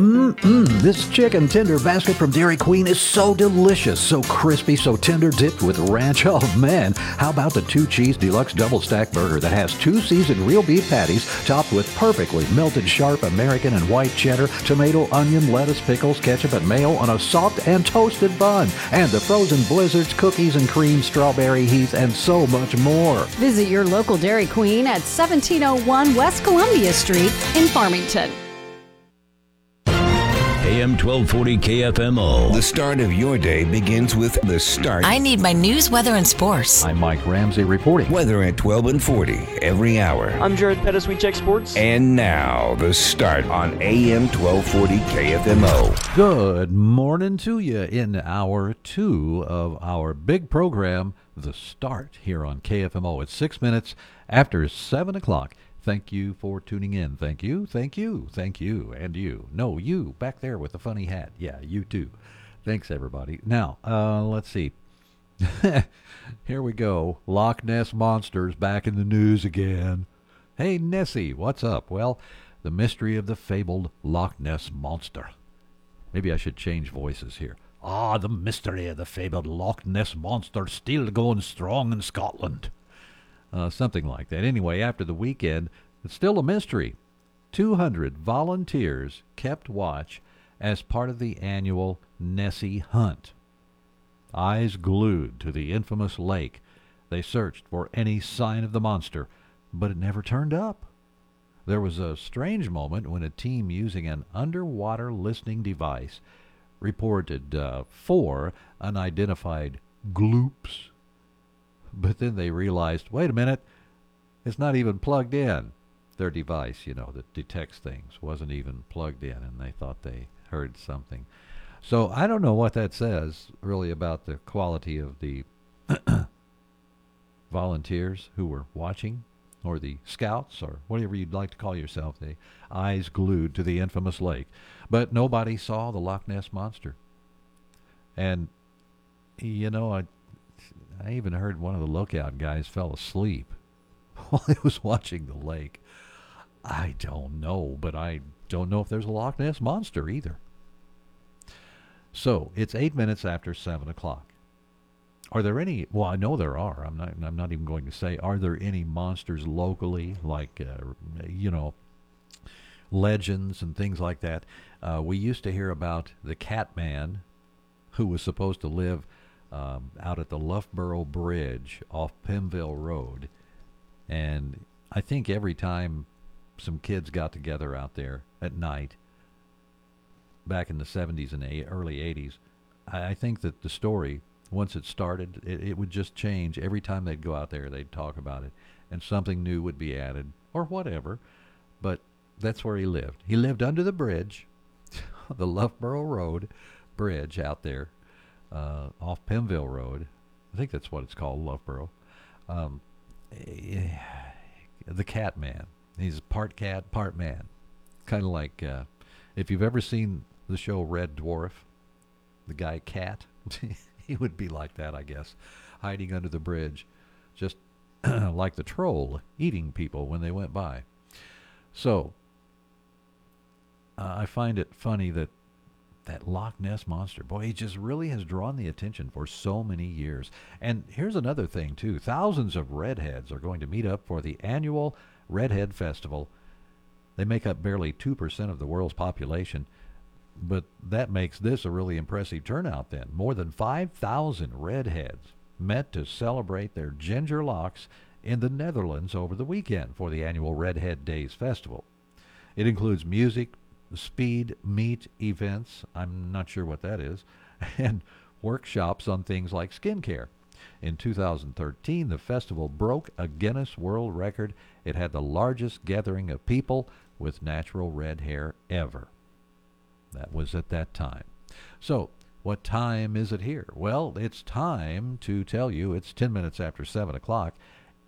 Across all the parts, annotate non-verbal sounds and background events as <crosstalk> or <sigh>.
Mmm, this chicken tender basket from Dairy Queen is so delicious, so crispy, so tender, dipped with ranch. <laughs> Oh man, how about the two cheese deluxe double stack burger that has two seasoned real beef patties topped with perfectly melted sharp American and white cheddar, tomato, onion, lettuce, pickles, ketchup, and mayo on a soft and toasted bun, and the frozen blizzards, cookies and cream, strawberry heath, and so much more. Visit your local Dairy Queen at 1701 West Columbia Street in Farmington. AM 1240 KFMO. The start of your day begins with the start. I need my news, weather, and sports. I'm Mike Ramsey reporting. Weather at 12 and 40 every hour. I'm Jared Pettis. We check sports. And now, the start on AM 1240 KFMO. Good morning to you in hour two of our big program, The Start, here on KFMO. It's six minutes after seven o'clock. Thank you for tuning in. Thank you, thank you, thank you, and you. No, you back there with the funny hat. Yeah, you too. Thanks, everybody. Now, uh, let's see. <laughs> Here we go. Loch Ness Monsters back in the news again. Hey, Nessie, what's up? Well, the mystery of the fabled Loch Ness Monster. Maybe I should change voices here. Ah, the mystery of the fabled Loch Ness Monster still going strong in Scotland. Uh, something like that. Anyway, after the weekend, it's still a mystery. 200 volunteers kept watch as part of the annual Nessie Hunt. Eyes glued to the infamous lake, they searched for any sign of the monster, but it never turned up. There was a strange moment when a team using an underwater listening device reported uh, four unidentified gloops but then they realized, wait a minute, it's not even plugged in. Their device, you know, that detects things wasn't even plugged in, and they thought they heard something. So I don't know what that says really about the quality of the <coughs> volunteers who were watching, or the scouts, or whatever you'd like to call yourself, the eyes glued to the infamous lake. But nobody saw the Loch Ness monster. And you know, I I even heard one of the lookout guys fell asleep <laughs> while he was watching the lake. I don't know, but I don't know if there's a Loch Ness monster either. So it's eight minutes after seven o'clock. Are there any? Well, I know there are. I'm not. I'm not even going to say. Are there any monsters locally, like uh, you know, legends and things like that? Uh, we used to hear about the Cat Man, who was supposed to live um, out at the Loughborough Bridge off Pimville Road. And I think every time some kids got together out there at night, back in the 70s and early 80s, I, I think that the story, once it started, it, it would just change. Every time they'd go out there, they'd talk about it, and something new would be added, or whatever. But that's where he lived. He lived under the bridge, <laughs> the Loughborough Road bridge out there uh, off Pimville Road. I think that's what it's called, Loveboro. Um, eh, the Cat Man. He's part cat, part man. Kind of like uh, if you've ever seen the show Red Dwarf, the guy Cat, <laughs> he would be like that, I guess, hiding under the bridge, just <clears throat> like the troll eating people when they went by. So uh, I find it funny that that Loch Ness monster. Boy, he just really has drawn the attention for so many years. And here's another thing too: thousands of redheads are going to meet up for the annual Redhead Festival. They make up barely two percent of the world's population, but that makes this a really impressive turnout. Then more than five thousand redheads met to celebrate their ginger locks in the Netherlands over the weekend for the annual Redhead Days Festival. It includes music, speed meet events, I'm not sure what that is, <laughs> and workshops on things like skincare. In 2013, the festival broke a Guinness World Record. It had the largest gathering of people with natural red hair ever. That was at that time. So, what time is it here? Well, it's time to tell you it's 10 minutes after 7 o'clock,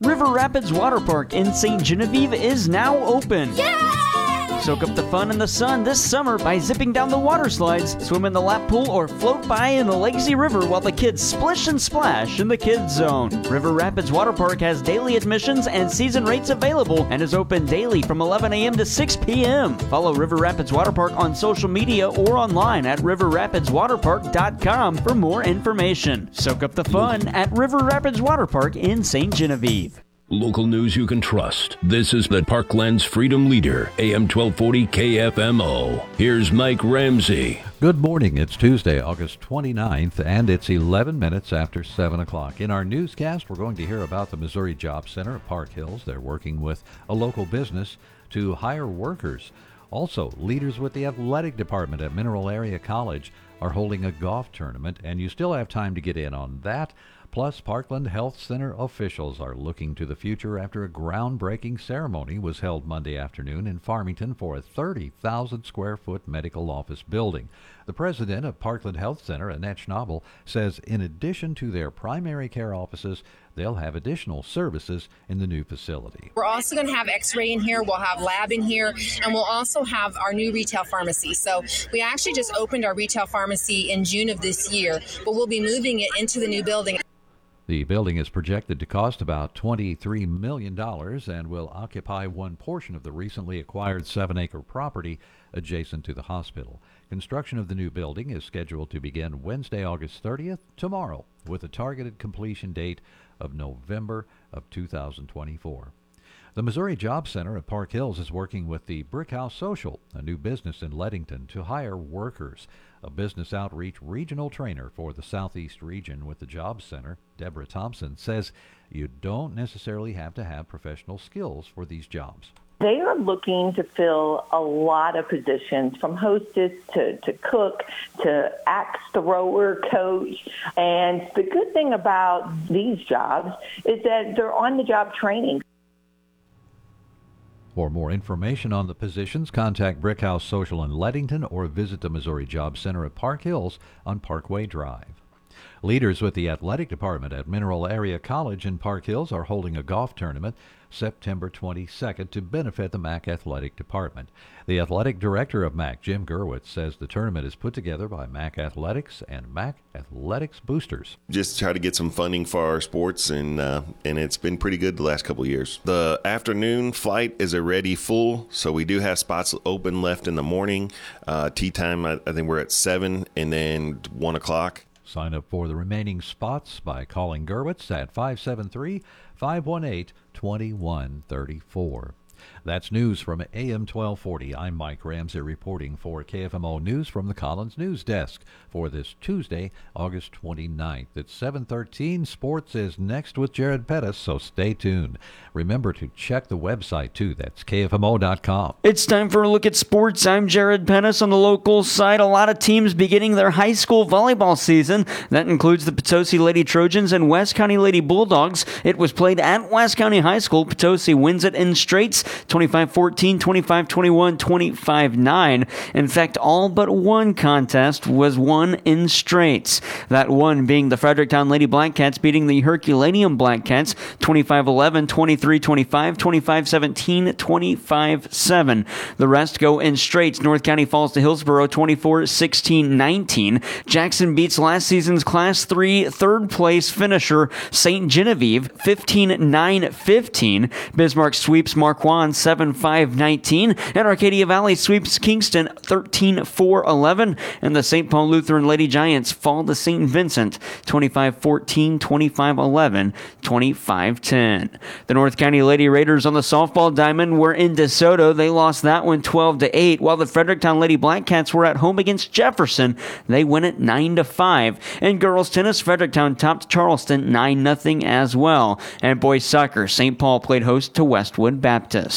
River Rapids Water Park in St. Genevieve is now open. Soak up the fun in the sun this summer by zipping down the water slides, swim in the lap pool, or float by in the lazy river while the kids splish and splash in the kids zone. River Rapids Water Park has daily admissions and season rates available and is open daily from 11 a.m. to 6 p.m. Follow River Rapids Water Park on social media or online at riverrapidswaterpark.com for more information. Soak up the fun at River Rapids Water Park in St. Genevieve. Local news you can trust. This is the Parkland's Freedom Leader, AM 1240 KFMO. Here's Mike Ramsey. Good morning. It's Tuesday, August 29th, and it's 11 minutes after 7 o'clock. In our newscast, we're going to hear about the Missouri Job Center at Park Hills. They're working with a local business to hire workers. Also, leaders with the athletic department at Mineral Area College are holding a golf tournament, and you still have time to get in on that. Plus, Parkland Health Center officials are looking to the future after a groundbreaking ceremony was held Monday afternoon in Farmington for a 30,000 square foot medical office building. The president of Parkland Health Center, Annette Schnabel, says in addition to their primary care offices, they'll have additional services in the new facility. We're also going to have x-ray in here, we'll have lab in here, and we'll also have our new retail pharmacy. So we actually just opened our retail pharmacy in June of this year, but we'll be moving it into the new building. The building is projected to cost about $23 million and will occupy one portion of the recently acquired seven acre property adjacent to the hospital. Construction of the new building is scheduled to begin Wednesday, August 30th, tomorrow, with a targeted completion date of November of 2024. The Missouri Job Center at Park Hills is working with the Brick House Social, a new business in Leadington, to hire workers. A business outreach regional trainer for the Southeast region with the Job Center, Deborah Thompson, says you don't necessarily have to have professional skills for these jobs. They are looking to fill a lot of positions from hostess to, to cook to axe thrower, coach. And the good thing about these jobs is that they're on the job training. For more information on the positions, contact Brickhouse Social in Leadington or visit the Missouri Job Center at Park Hills on Parkway Drive. Leaders with the athletic department at Mineral Area College in Park Hills are holding a golf tournament September 22nd to benefit the MAC Athletic Department. The athletic director of MAC, Jim Gerwitz, says the tournament is put together by MAC Athletics and MAC Athletics Boosters. Just try to get some funding for our sports, and uh, and it's been pretty good the last couple years. The afternoon flight is already full, so we do have spots open left in the morning. Uh, tee time, I, I think we're at seven, and then one o'clock. Sign up for the remaining spots by calling Gerwitz at 573 518 2134. That's news from AM 1240. I'm Mike Ramsey reporting for KFMO News from the Collins News Desk for this Tuesday, August 29th. At 7:13, sports is next with Jared Pettis, so stay tuned. Remember to check the website too. That's kfmo.com. It's time for a look at sports. I'm Jared Pettis on the local side. A lot of teams beginning their high school volleyball season. That includes the Potosi Lady Trojans and West County Lady Bulldogs. It was played at West County High School. Potosi wins it in straights 25 14, 25 21, 25 9. In fact, all but one contest was won in straights. That one being the Fredericktown Lady Blackcats beating the Herculaneum Blackcats 25 11, 23 25, 25 17, 25 7. The rest go in straights. North County falls to Hillsboro 24 16 19. Jackson beats last season's Class 3 third place finisher St. Genevieve 15 9 15. Bismarck sweeps Marquand Vaughn 7 5 19. And Arcadia Valley sweeps Kingston 13 4 11. And the St. Paul Lutheran Lady Giants fall to St. Vincent 25 14, 25 11, 25 10. The North County Lady Raiders on the softball diamond were in DeSoto. They lost that one 12 to 8, while the Fredericktown Lady Black Cats were at home against Jefferson. They win it 9 to 5. And girls tennis, Fredericktown topped Charleston 9 0 as well. And boys soccer, St. Paul played host to Westwood Baptist.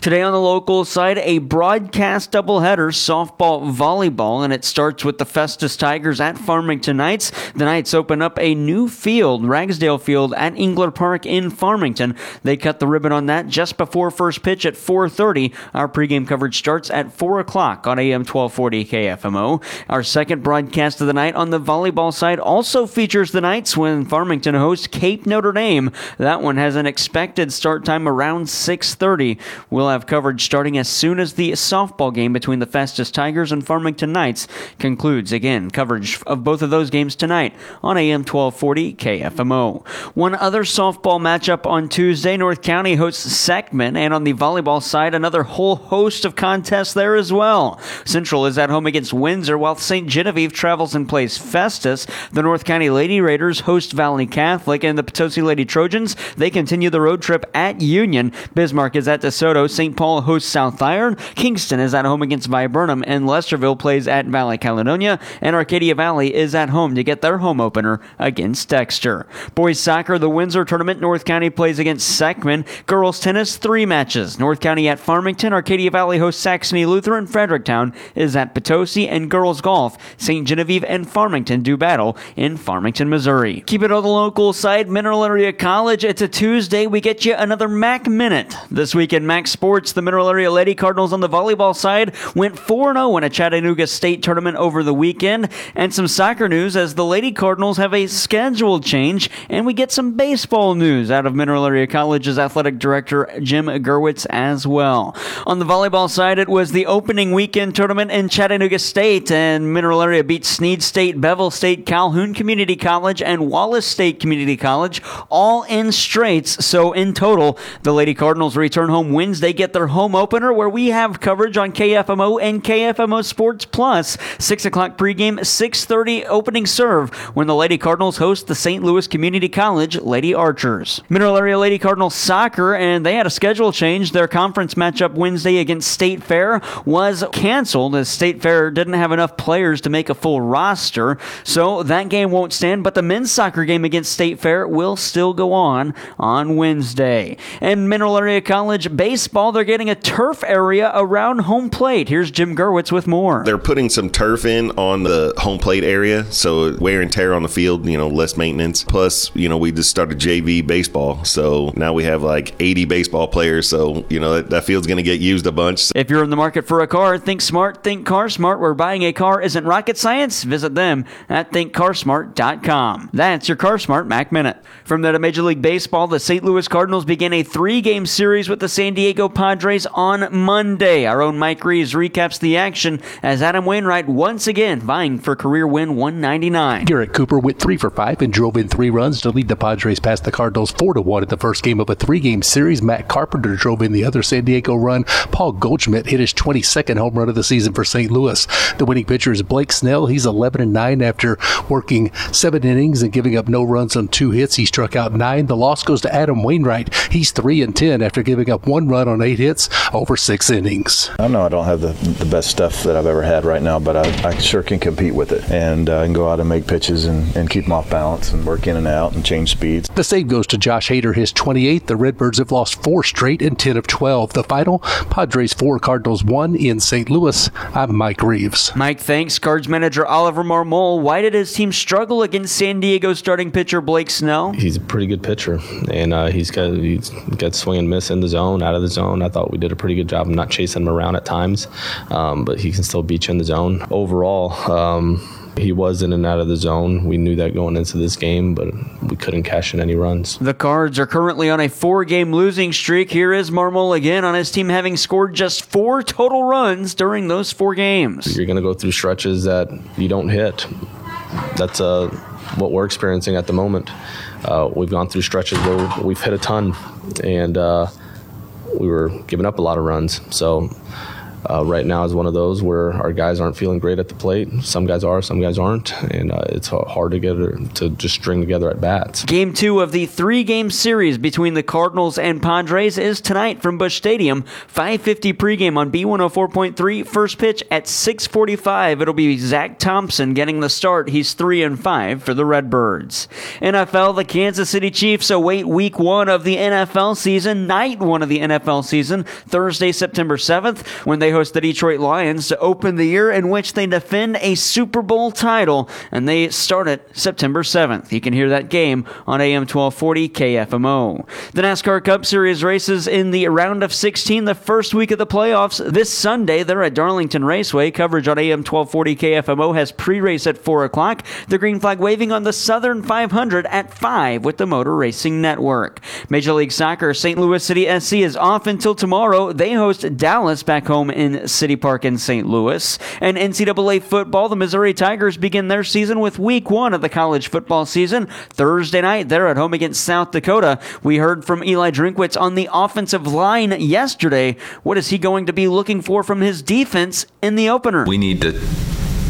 Today on the local side, a broadcast doubleheader, softball, volleyball, and it starts with the Festus Tigers at Farmington Knights. The Knights open up a new field, Ragsdale Field at Engler Park in Farmington. They cut the ribbon on that just before first pitch at 4:30. Our pregame coverage starts at 4 o'clock on AM 1240 KFMO. Our second broadcast of the night on the volleyball side also features the Knights when Farmington hosts Cape Notre Dame. That one has an expected start time around 6:30. We'll have coverage starting as soon as the softball game between the Festus Tigers and Farmington Knights concludes. Again, coverage of both of those games tonight on AM 1240 KFMO. One other softball matchup on Tuesday, North County hosts Seckman, and on the volleyball side, another whole host of contests there as well. Central is at home against Windsor, while St. Genevieve travels and plays Festus. The North County Lady Raiders host Valley Catholic, and the Potosi Lady Trojans, they continue the road trip at Union. Bismarck is at DeSoto, St. Paul hosts South Iron, Kingston is at home against Viburnum, and Lesterville plays at Valley Caledonia, and Arcadia Valley is at home to get their home opener against Dexter. Boys soccer, the Windsor tournament, North County plays against Seckman. Girls tennis, three matches. North County at Farmington, Arcadia Valley hosts Saxony Lutheran, Fredericktown is at Potosi, and girls golf, St. Genevieve and Farmington do battle in Farmington, Missouri. Keep it on the local side, Mineral Area College. It's a Tuesday. We get you another MAC Minute. This week in MAC Sports, the Mineral Area Lady Cardinals on the volleyball side went 4 0 in a Chattanooga State tournament over the weekend. And some soccer news as the Lady Cardinals have a schedule change, and we get some baseball news out of Mineral Area College's athletic director, Jim Gerwitz, as well. On the volleyball side, it was the opening weekend tournament in Chattanooga State, and Mineral Area beat Snead State, Bevill State, Calhoun Community College, and Wallace State Community College, all in straights. So in total, the Lady Cardinals return home Wednesday, get their home opener, where we have coverage on KFMO and KFMO Sports Plus. Six o'clock pregame, six thirty opening serve when the Lady Cardinals host the St. Louis Community College Lady Archers. Mineral Area Lady Cardinals soccer, and they had a schedule change. Their conference matchup Wednesday against State Fair was canceled as State Fair didn't have enough players to make a full roster. So that game won't stand, but the men's soccer game against State Fair will still go on on Wednesday. And Mineral Area College baseball, they're getting a turf area around home plate. Here's Jim Gerwitz with more. They're putting some turf in on the home plate area, so wear and tear on the field, you know, less maintenance. Plus, you know, we just started JV baseball, so now we have like 80 baseball players, so, you know, that, that field's going to get used a bunch. If you're in the market for a car, think smart, think car smart. Where buying a car isn't rocket science, visit them at thinkcarsmart.com. That's your Car Smart Mac Minute. From that the Major League Baseball, the St. Louis Cardinals begin a three game series with the San Diego Padres on Monday. Our own Mike Reeves recaps the action as Adam Wainwright once again vying for career win 199. Garrett Cooper went three for five and drove in three runs to lead the Padres past the Cardinals four to one in the first game of a three-game series. Matt Carpenter drove in the other San Diego run. Paul Goldschmidt hit his 22nd home run of the season for St. Louis. The winning pitcher is Blake Snell. He's 11 and nine after working seven innings and giving up no runs on two hits. He struck out nine. The loss goes to Adam Wainwright. He's three and ten after giving up one run on eight hits over six innings. I know I don't have the, the best stuff that I've ever had right now, but I, I sure can compete with it and uh, and go out and make pitches and, and keep them off balance and work in and out and change speeds. The save goes to Josh Hader, his 28th. The Redbirds have lost four straight and 10 of 12. The final, Padres 4, Cardinals 1 in St. Louis. I'm Mike Reeves. Mike, thanks. Cards manager Oliver Marmol. Why did his team struggle against San Diego starting pitcher Blake Snell? He's a pretty good pitcher, and uh, he's got he's got swing and miss in the zone, out of the zone. I thought we did a pretty good job of not chasing him around at times, um, but he can still beat you in the zone. Overall, um, he was in and out of the zone. We knew that going into this game, but we couldn't cash in any runs. The Cards are currently on a four game losing streak. Here is Marmol again on his team having scored just four total runs during those four games. You're going to go through stretches that you don't hit. That's uh, what we're experiencing at the moment. Uh, we've gone through stretches where we've hit a ton, and uh, we were giving up a lot of runs. So uh, right now is one of those where our guys aren't feeling great at the plate. Some guys are, some guys aren't, and uh, it's hard to get to just string together at bats. Game two of the three-game series between the Cardinals and Padres is tonight from Busch Stadium. 5:50 pregame on B104.3. First pitch at 6:45. It'll be Zack Thompson getting the start. He's three and five for the Redbirds. NFL: The Kansas City Chiefs await Week One of the NFL season, night one of the NFL season, Thursday, September 7th, when they host the Detroit Lions to open the year in which they defend a Super Bowl title, and they start it September 7th. You can hear that game on AM 1240 KFMO. The NASCAR Cup Series races in the round of 16, the first week of the playoffs. This Sunday, they're at Darlington Raceway. Coverage on AM 1240 KFMO has pre-race at 4 o'clock. The green flag waving on the Southern 500 at 5 with the Motor Racing Network. Major League Soccer, St. Louis City SC is off until tomorrow. They host Dallas back home in City Park in St. Louis. And NCAA football, the Missouri Tigers begin their season with week one of the college football season. Thursday night, they're at home against South Dakota. We heard from Eli Drinkwitz on the offensive line yesterday. What is he going to be looking for from his defense in the opener? We need to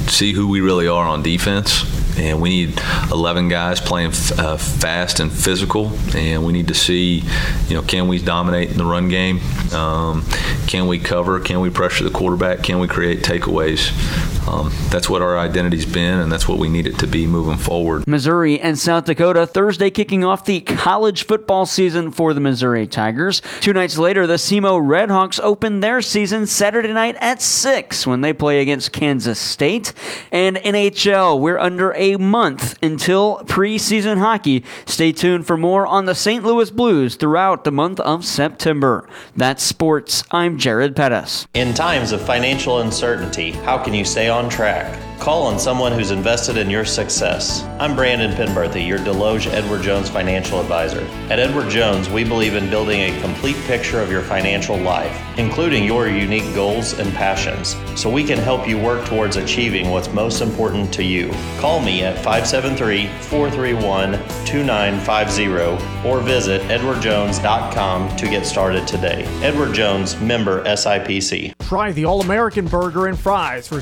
see who we really are on defense and we need 11 guys playing f- uh, fast and physical, and we need to see, you know, can we dominate in the run game? Um, can we cover? Can we pressure the quarterback? Can we create takeaways? Um, that's what our identity's been, and that's what we need it to be moving forward. Missouri and South Dakota Thursday kicking off the college football season for the Missouri Tigers. Two nights later, the SEMO Redhawks open their season Saturday night at 6 when they play against Kansas State. And NHL, we're under a month until preseason hockey. Stay tuned for more on the St. Louis Blues throughout the month of September. That's sports. I'm Jared Pettis. In times of financial uncertainty, how can you stay on track? Call on someone who's invested in your success. I'm Brandon Penberthy, your Desloge Edward Jones financial advisor. At Edward Jones, we believe in building a complete picture of your financial life, including your unique goals and passions, so we can help you work towards achieving what's most important to you. Call me at 573 431 2950 or visit edwardjones.com to get started today. Edward Jones, member SIPC. Try the All American Burger and Fries for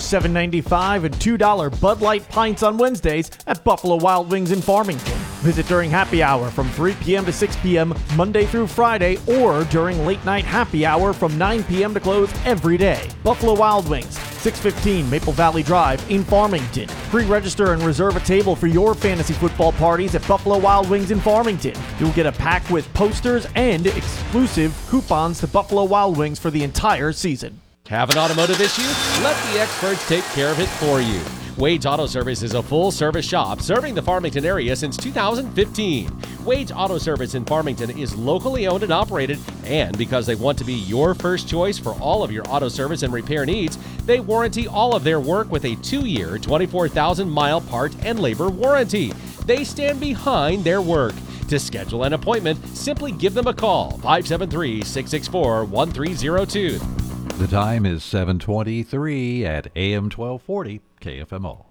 $7.95 and $2 Bud Light Pints on Wednesdays at Buffalo Wild Wings in Farmington. Visit during happy hour from 3 p.m. to 6 p.m. Monday through Friday or during late night happy hour from 9 p.m. to close every day. Buffalo Wild Wings, 615 Maple Valley Drive in Farmington. Pre-register and reserve a table for your fantasy football parties at Buffalo Wild Wings in Farmington. You'll get a pack with posters and exclusive coupons to Buffalo Wild Wings for the entire season. Have an automotive issue? Let the experts take care of it for you. Wade's Auto Service is a full service shop serving the Farmington area since 2015. Wade's Auto Service in Farmington is locally owned and operated, and because they want to be your first choice for all of your auto service and repair needs, they warranty all of their work with a two year, 24,000 mile part and labor warranty. They stand behind their work. To schedule an appointment, simply give them a call 573 664 1302. The time is 723 at AM 1240 KFMO.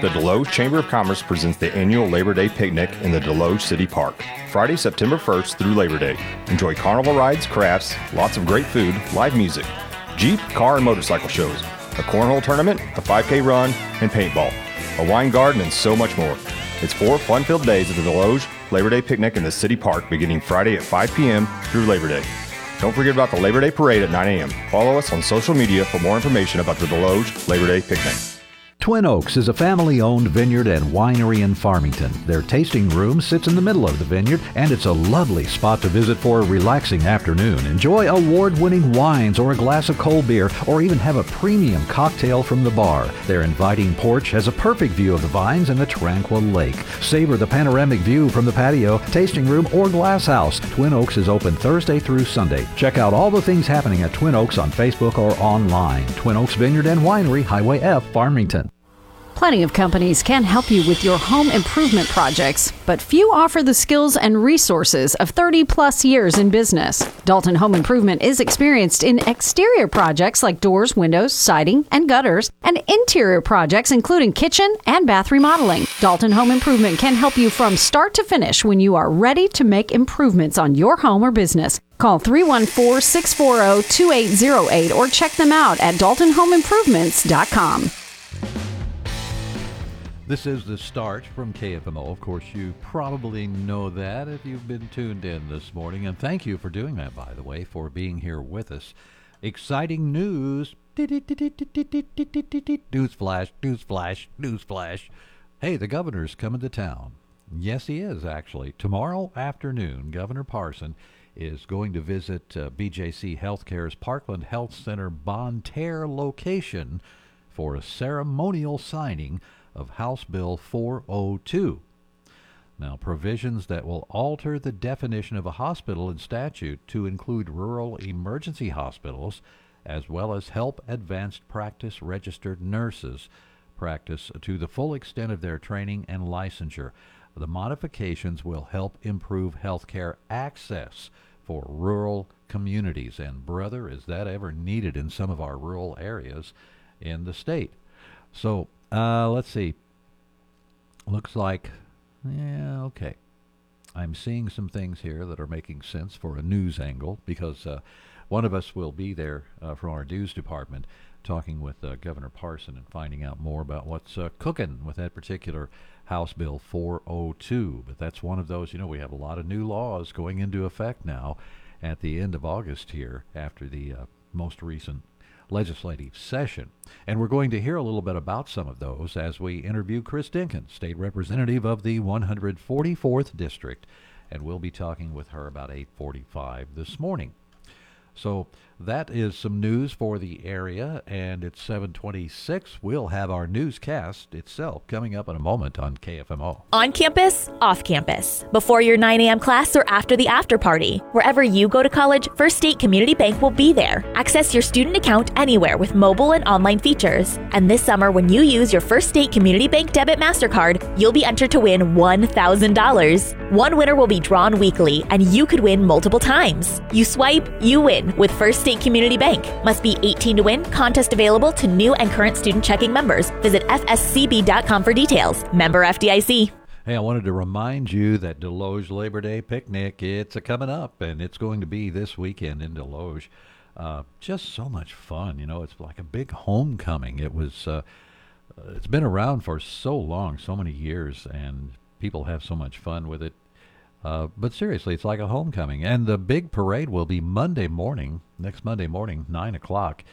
The Desloge Chamber of Commerce presents the annual Labor Day picnic in the Desloge City Park, Friday, September 1st through Labor Day. Enjoy carnival rides, crafts, lots of great food, live music, Jeep, car, and motorcycle shows, a cornhole tournament, a 5K run, and paintball, a wine garden, and so much more. It's four fun filled days at the Desloge Labor Day picnic in the City Park beginning Friday at 5 p.m. through Labor Day. Don't forget about the Labor Day Parade at 9 a.m. Follow us on social media for more information about the Desloge Labor Day Picnic. Twin Oaks is a family owned vineyard and winery in Farmington. Their tasting room sits in the middle of the vineyard, and it's a lovely spot to visit for a relaxing afternoon. Enjoy award winning wines or a glass of cold beer, or even have a premium cocktail from the bar. Their inviting porch has a perfect view of the vines and the tranquil lake. Savor the panoramic view from the patio, tasting room, or glass house. Twin Oaks is open Thursday through Sunday. Check out all the things happening at Twin Oaks on Facebook or online. Twin Oaks Vineyard and Winery, Highway F, Farmington. Plenty of companies can help you with your home improvement projects, but few offer the skills and resources of 30 plus years in business. Dalton Home Improvement is experienced in exterior projects like doors, windows, siding, and gutters, and interior projects including kitchen and bath remodeling. Dalton Home Improvement can help you from start to finish when you are ready to make improvements on your home or business. Call 314 640 2808 or check them out at daltonhomeimprovements.com. This is the start from KFMO. Of course, you probably know that if you've been tuned in this morning. And thank you for doing that, by the way, for being here with us. Exciting news. News flash, news flash, news flash. Hey, the governor's coming to town. Yes, he is, actually. Tomorrow afternoon, Governor Parson is going to visit uh, BJC Healthcare's Parkland Health Center Bonne Terre location for a ceremonial signing of House Bill 402. Now, provisions that will alter the definition of a hospital in statute to include rural emergency hospitals as well as help advanced practice registered nurses practice to the full extent of their training and licensure. The modifications will help improve healthcare access for rural communities. And, brother, is that ever needed in some of our rural areas in the state? So, uh, let's see. Looks like, yeah, okay. I'm seeing some things here that are making sense for a news angle because uh, one of us will be there uh, from our news department talking with uh, Governor Parson and finding out more about what's uh, cooking with that particular House Bill 402. But that's one of those, you know, we have a lot of new laws going into effect now at the end of August here after the uh, most recent legislative session. And we're going to hear a little bit about some of those as we interview Chris Dinkins, state representative of the 144th district, and we'll be talking with her about 8:45 this morning. So that is some news for the area, and it's 726. We'll have our newscast itself coming up in a moment on KFMO. On campus, off campus, before your 9 a.m. class or after the after party. Wherever you go to college, First State Community Bank will be there. Access your student account anywhere with mobile and online features. And this summer, when you use your First State Community Bank debit MasterCard, you'll be entered to win $1,000. One winner will be drawn weekly, and you could win multiple times. You swipe, you win with First State Community Bank. Must be 18 to win. Contest available to new and current student checking members. Visit fscb.com for details. Member FDIC. Hey, I wanted to remind you that Desloge Labor Day picnic, it's a coming up, and it's going to be this weekend in Desloge. Uh, just so much fun, you know. It's like a big homecoming. It was, uh, uh, it's been around for so long, so many years, and people have so much fun with it. Uh, but seriously, it's like a homecoming. And the big parade will be Monday morning, next Monday morning, 9 o'clock.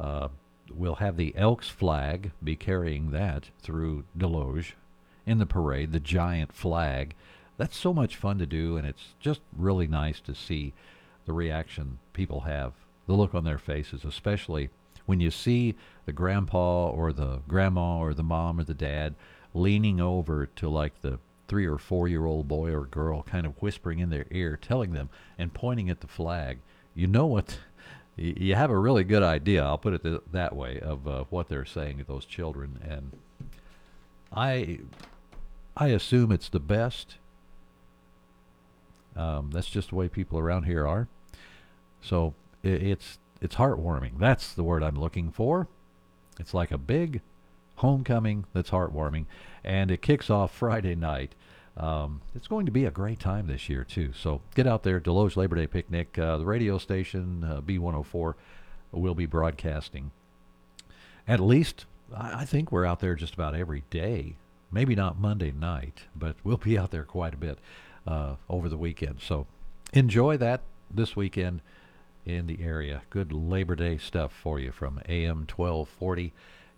Uh, we'll have the Elks flag, be carrying that through Desloge in the parade, the giant flag. That's so much fun to do, and it's just really nice to see the reaction people have, the look on their faces, especially when you see the grandpa or the grandma or the mom or the dad leaning over to like the three or four year old boy or girl kind of whispering in their ear, telling them and pointing at the flag. You know what? <laughs> You have a really good idea, I'll put it th- that way, of uh, what they're saying to those children. And I, I assume it's the best. Um, that's just the way people around here are. So it, it's it's heartwarming. That's the word I'm looking for. It's like a big homecoming that's heartwarming, and it kicks off Friday night. Um, it's going to be a great time this year too. So get out there, Desloge Labor Day picnic. Uh, the radio station uh, B104 will be broadcasting. At least I, I think we're out there just about every day. Maybe not Monday night, but we'll be out there quite a bit uh, over the weekend. So enjoy that this weekend in the area. Good Labor Day stuff for you from AM 1240.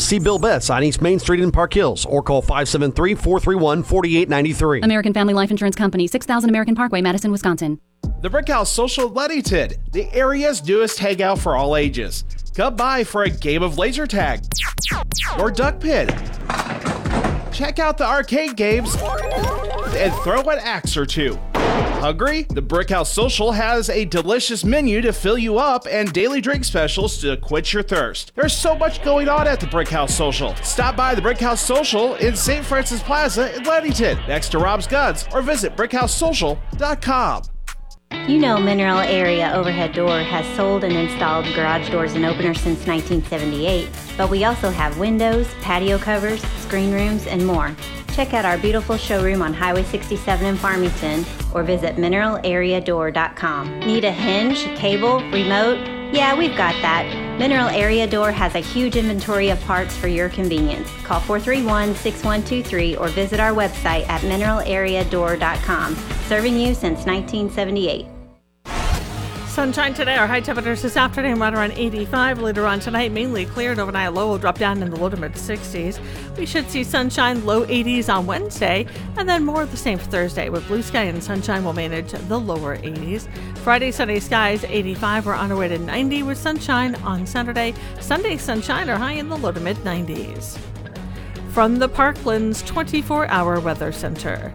See Bill Betts on East Main Street in Park Hills or call 573 431 4893. American Family Life Insurance Company, 6000 American Parkway, Madison, Wisconsin. The Brickhouse Social in Leadington, the area's newest hangout for all ages. Come by for a game of laser tag or duck pin. Check out the arcade games and throw an axe or two. Hungry? The Brickhouse Social has a delicious menu to fill you up and daily drink specials to quench your thirst. There's so much going on at the Brickhouse Social. Stop by the Brickhouse Social in St. Francis Plaza in Leadington, next to Rob's Guns, or visit brickhousesocial.com. You know Mineral Area Overhead Door has sold and installed garage doors and openers since 1978, but we also have windows, patio covers, screen rooms, and more. Check out our beautiful showroom on Highway 67 in Farmington or visit mineralareadoor.com. Need a hinge, cable, remote? Yeah, we've got that. Mineral Area Door has a huge inventory of parts for your convenience. Call 431 6123 or visit our website at mineralareadoor.com. Serving you since 1978. Sunshine today. Our high temperatures this afternoon right around 85. Later on tonight, mainly cleared. Overnight low will drop down in the low to mid 60s. We should see sunshine, low 80s on Wednesday, and then more of the same for Thursday, with blue sky and sunshine will manage the lower 80s. Friday, sunny skies, 85. We're on our way to 90 with sunshine on Saturday. Sunday, sunshine are high in the low to mid 90s. From the Parklands 24 hour weather center,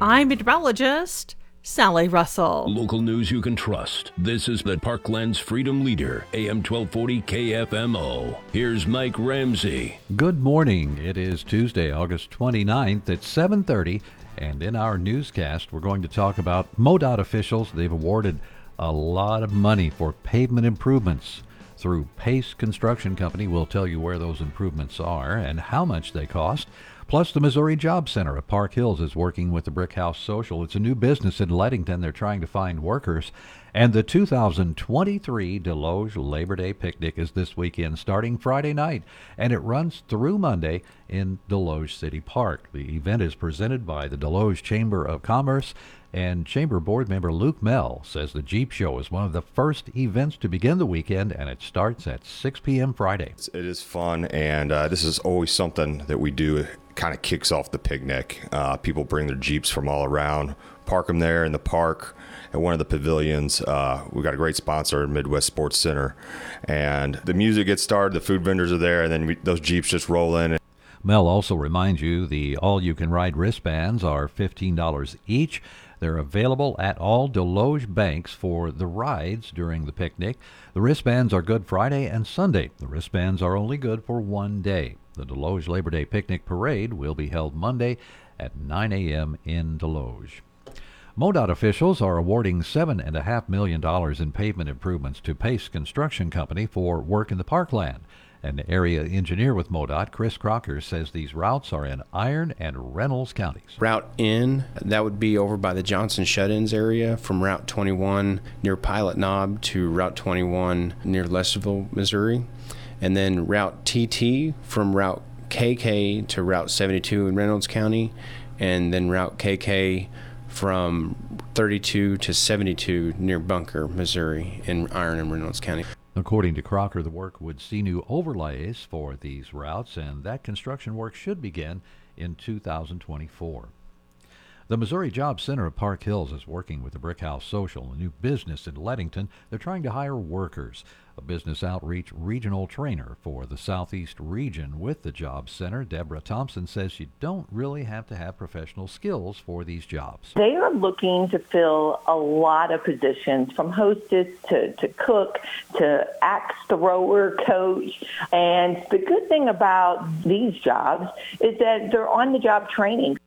I'm meteorologist. Sally Russell. Local news you can trust. This is the Parklands Freedom Leader, AM 1240 KFMO. Here's Mike Ramsey. Good morning. It is Tuesday, August 29th at 7:30, and in our newscast, we're going to talk about MoDOT officials. They've awarded a lot of money for pavement improvements through Pace Construction Company. We'll tell you where those improvements are and how much they cost. Plus, the Missouri Job Center at Park Hills is working with the Brick House Social. It's a new business in Leadington. They're trying to find workers. And the 2023 Desloge Labor Day Picnic is this weekend, starting Friday night, and it runs through Monday in Desloge City Park. The event is presented by the Desloge Chamber of Commerce, and Chamber Board member Luke Mell says the Jeep Show is one of the first events to begin the weekend, and it starts at 6 p.m. Friday. It is fun, and uh, this is always something that we do. Kind of kicks off the picnic. Uh, people bring their Jeeps from all around, park them there in the park at one of the pavilions. Uh, we've got a great sponsor, Midwest Sports Center, and the music gets started, the food vendors are there, and then we, those Jeeps just roll in. Mel also reminds you the all you can ride wristbands are $15 each. They're available at all Desloge banks for the rides during the picnic. The wristbands are good Friday and Sunday. The wristbands are only good for one day. The Desloge Labor Day Picnic Parade will be held Monday at 9 a.m. in Desloge. MoDOT officials are awarding $7.5 million in pavement improvements to Pace Construction Company for work in the parkland. An area engineer with MoDOT, Chris Crocker, says these routes are in Iron and Reynolds counties. Route N, that would be over by the Johnson Shut-ins area from Route 21 near Pilot Knob to Route 21 near Lesterville, Missouri. And then Route TT from Route KK to Route 72 in Reynolds County. And then Route KK from 32 to 72 near Bunker, Missouri in Iron and Reynolds County. According to Crocker, the work would see new overlays for these routes, and that construction work should begin in 2024. The Missouri Job Center of Park Hills is working with the Brick House Social, a new business in Leadington. They're trying to hire workers. A business outreach regional trainer for the Southeast region with the Job Center, Deborah Thompson, says you don't really have to have professional skills for these jobs. They are looking to fill a lot of positions from hostess to, to cook to axe thrower, coach. And the good thing about these jobs is that they're on the job training.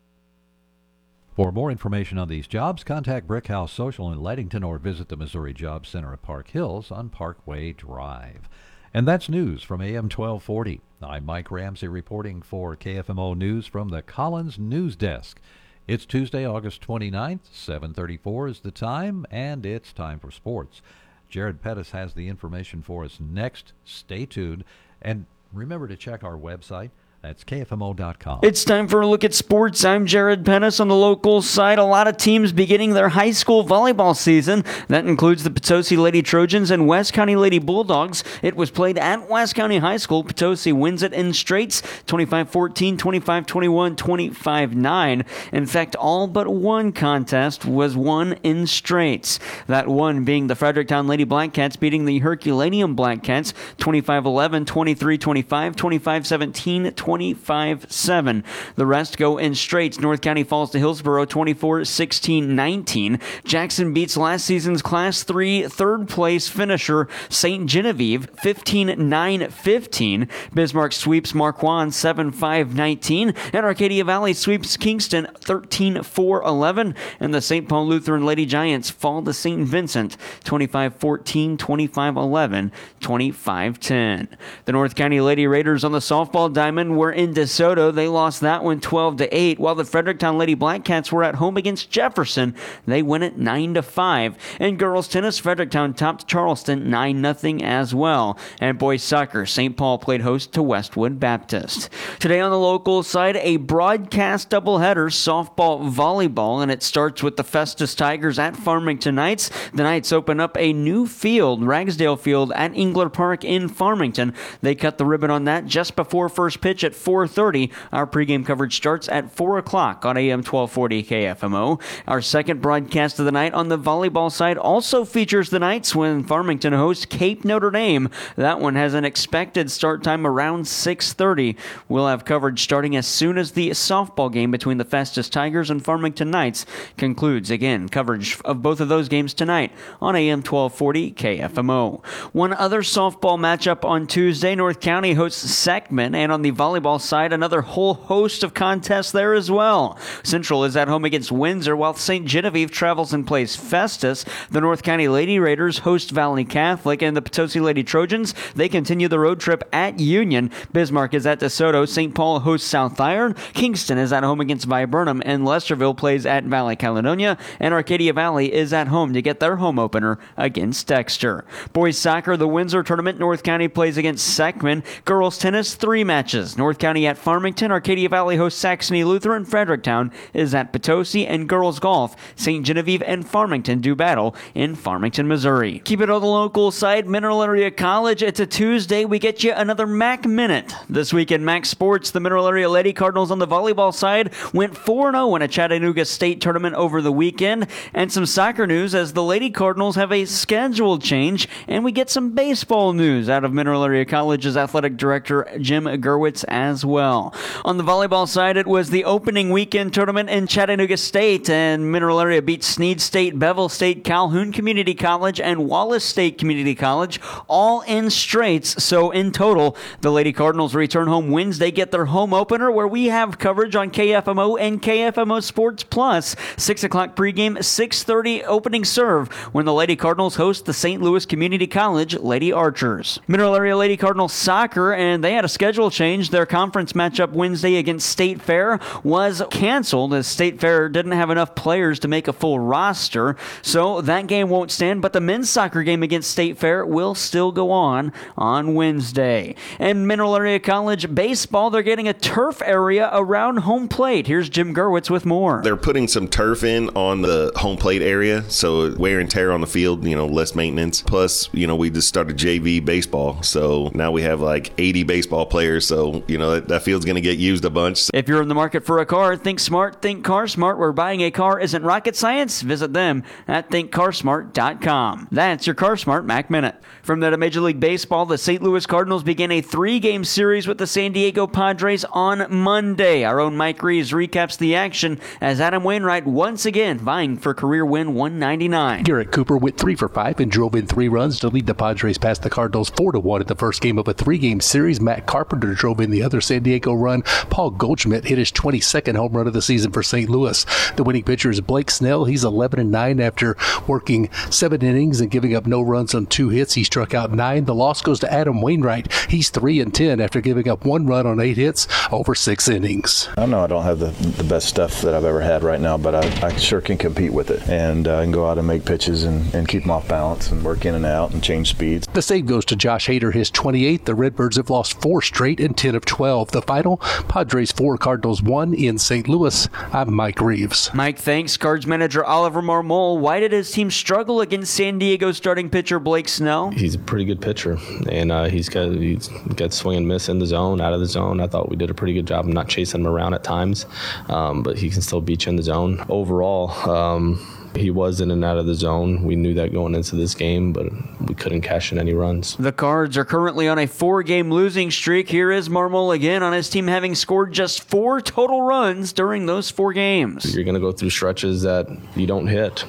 For more information on these jobs, contact Brickhouse Social in Leadington or visit the Missouri Job Center at Park Hills on Parkway Drive. And that's news from AM 1240. I'm Mike Ramsey reporting for KFMO News from the Collins News Desk. It's Tuesday, August 29th, 7:34 is the time, and it's time for sports. Jared Pettis has the information for us next. Stay tuned, and remember to check our website That's KFMO.com. It's time for a look at sports. I'm Jared Pettis on the local side. A lot of teams beginning their high school volleyball season. That includes the Potosi Lady Trojans and West County Lady Bulldogs. It was played at West County High School. Potosi wins it in straights 25 14, 25 21, 25 9. In fact, all but one contest was won in straights. That one being the Fredericktown Lady Black Cats beating the Herculaneum Black Cats 25 11, 23 25, 25 17, 25 7. The rest go in straights. North County falls to Hillsboro 24 16 19. Jackson beats last season's Class 3 third place finisher St. Genevieve 15 9 15. Bismarck sweeps Marquand 7 5 19. And Arcadia Valley sweeps Kingston 13 4 11. And the St. Paul Lutheran Lady Giants fall to St. Vincent 25 14, 25 11, 25 10. The North County Lady Raiders on the softball diamond were in DeSoto. They lost that one 12 to 8, while the Fredericktown Lady Black Cats were at home against Jefferson. They win it 9 to 5. And girls tennis, Fredericktown topped Charleston 9 0 as well. And boys soccer, St. Paul played host to Westwood Baptist. Today on the local side, a broadcast doubleheader, softball, volleyball, and it starts with the Festus Tigers at Farmington Knights. The Knights open up a new field, Ragsdale Field at Engler Park in Farmington. They cut the ribbon on that just before first pitch at 4:30. Our pregame coverage starts at 4 o'clock on AM 1240 KFMO. Our second broadcast of the night on the volleyball side also features the Knights when Farmington hosts Cape Notre Dame. That one has an expected start time around 6:30. We'll have coverage starting as soon as the softball game between the Festus Tigers and Farmington Knights concludes. Again, coverage of both of those games tonight on AM 1240 KFMO. One other softball matchup on Tuesday, North County hosts Seckman, and on the volleyball side, another whole host of contests there as well. Central is at home against Windsor, while St. Genevieve travels and plays Festus. The North County Lady Raiders host Valley Catholic, and the Potosi Lady Trojans, they continue the road trip at Union. Bismarck is at DeSoto, St. Paul hosts South Iron, Kingston is at home against Viburnum, and Lesterville plays at Valley Caledonia, and Arcadia Valley is at home to get their home opener against Dexter. Boys soccer, the Windsor tournament, North County plays against Seckman. Girls tennis, three matches. North County at Farmington, Arcadia Valley hosts Saxony Lutheran, Fredericktown is at Potosi, and girls golf, St. Genevieve and Farmington do battle in Farmington, Missouri. Keep it on the local side, Mineral Area College. It's a Tuesday. We get you another MAC Minute. This week in MAC Sports, the Mineral Area Lady Cardinals on the volleyball side went 4 0 in a Chattanooga State tournament over the weekend. And some soccer news as the Lady Cardinals have a schedule change, and we get some baseball news out of Mineral Area College's athletic director, Jim Gerwitz, as well. On the volleyball side, it was the opening weekend tournament in Chattanooga State, and Mineral Area beat Snead State, Bevill State, Calhoun Community College, and Wallace State Community College, all in straights. So in total, the Lady Cardinals return home Wednesday, get their home opener, where we have coverage on KFMO and KFMO Sports Plus. Six o'clock pregame, six thirty opening serve when the Lady Cardinals host the St. Louis Community College Lady Archers. Mineral Area Lady Cardinals soccer, and they had a schedule change. Their conference matchup Wednesday against State Fair was canceled as State Fair didn't have enough players to make a full roster. So that game won't stand, but the men's soccer game against State Fair will still go on on Wednesday. And Mineral Area College baseball, they're getting a turf area around home plate. Here's Jim Gerwitz with more. They're putting some turf in on the home plate area, so wear and tear on the field, you know, less maintenance. Plus, you know, we just started JV baseball, so now we have like 80 baseball players, so, you know, that, that field's going to get used a bunch. If you're in the market for a car, think smart, think car smart. Where buying a car isn't rocket science, visit them at thinkcarsmart.com. That's your Car Smart Mac Minute. From that of Major League Baseball, the St. Louis Cardinals begin a three game series with the San Diego Padres on Monday. Our own Mike Reeves recaps the action as Adam Wainwright once again vying for career win 199. Garrett Cooper went three for five and drove in three runs to lead the Padres past the Cardinals four to one at the first game of a three-game series. Matt Carpenter drove in the other San Diego run. Paul Goldschmidt hit his 22nd home run of the season for St. Louis. The winning pitcher is Blake Snell. He's 11 and nine after working seven innings and giving up no runs on two hits. He struck out nine. The loss goes to Adam Wainwright. He's three and ten after giving up one run on eight hits over six innings. I know I don't have the, the best stuff that I've ever had right now, but I, I sure can compete with it and uh, and go out and make pitches and, and keep them off balance and work in and out and change speeds. The save goes to Josh Hader, his 28th. The Redbirds have lost four straight and 10 of 12. The final, Padres 4, Cardinals 1 in St. Louis. I'm Mike Reeves. Mike, thanks. Cards manager Oliver Marmol. Why did his team struggle against San Diego starting pitcher Blake Snell? He's a pretty good pitcher, and uh, he's got he's got swing and miss in the zone, out of the zone. I thought we did a pretty good job of not chasing him around at times, um, but he can still beat you in the zone. Overall, um, he was in and out of the zone. We knew that going into this game, but we couldn't cash in any runs. The Cards are currently on a four game losing streak. Here is Marmol again on his team having scored just four total runs during those four games. You're going to go through stretches that you don't hit.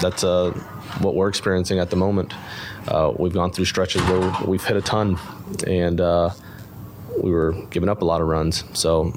That's uh, what we're experiencing at the moment. Uh, we've gone through stretches where we've hit a ton, and uh, we were giving up a lot of runs. So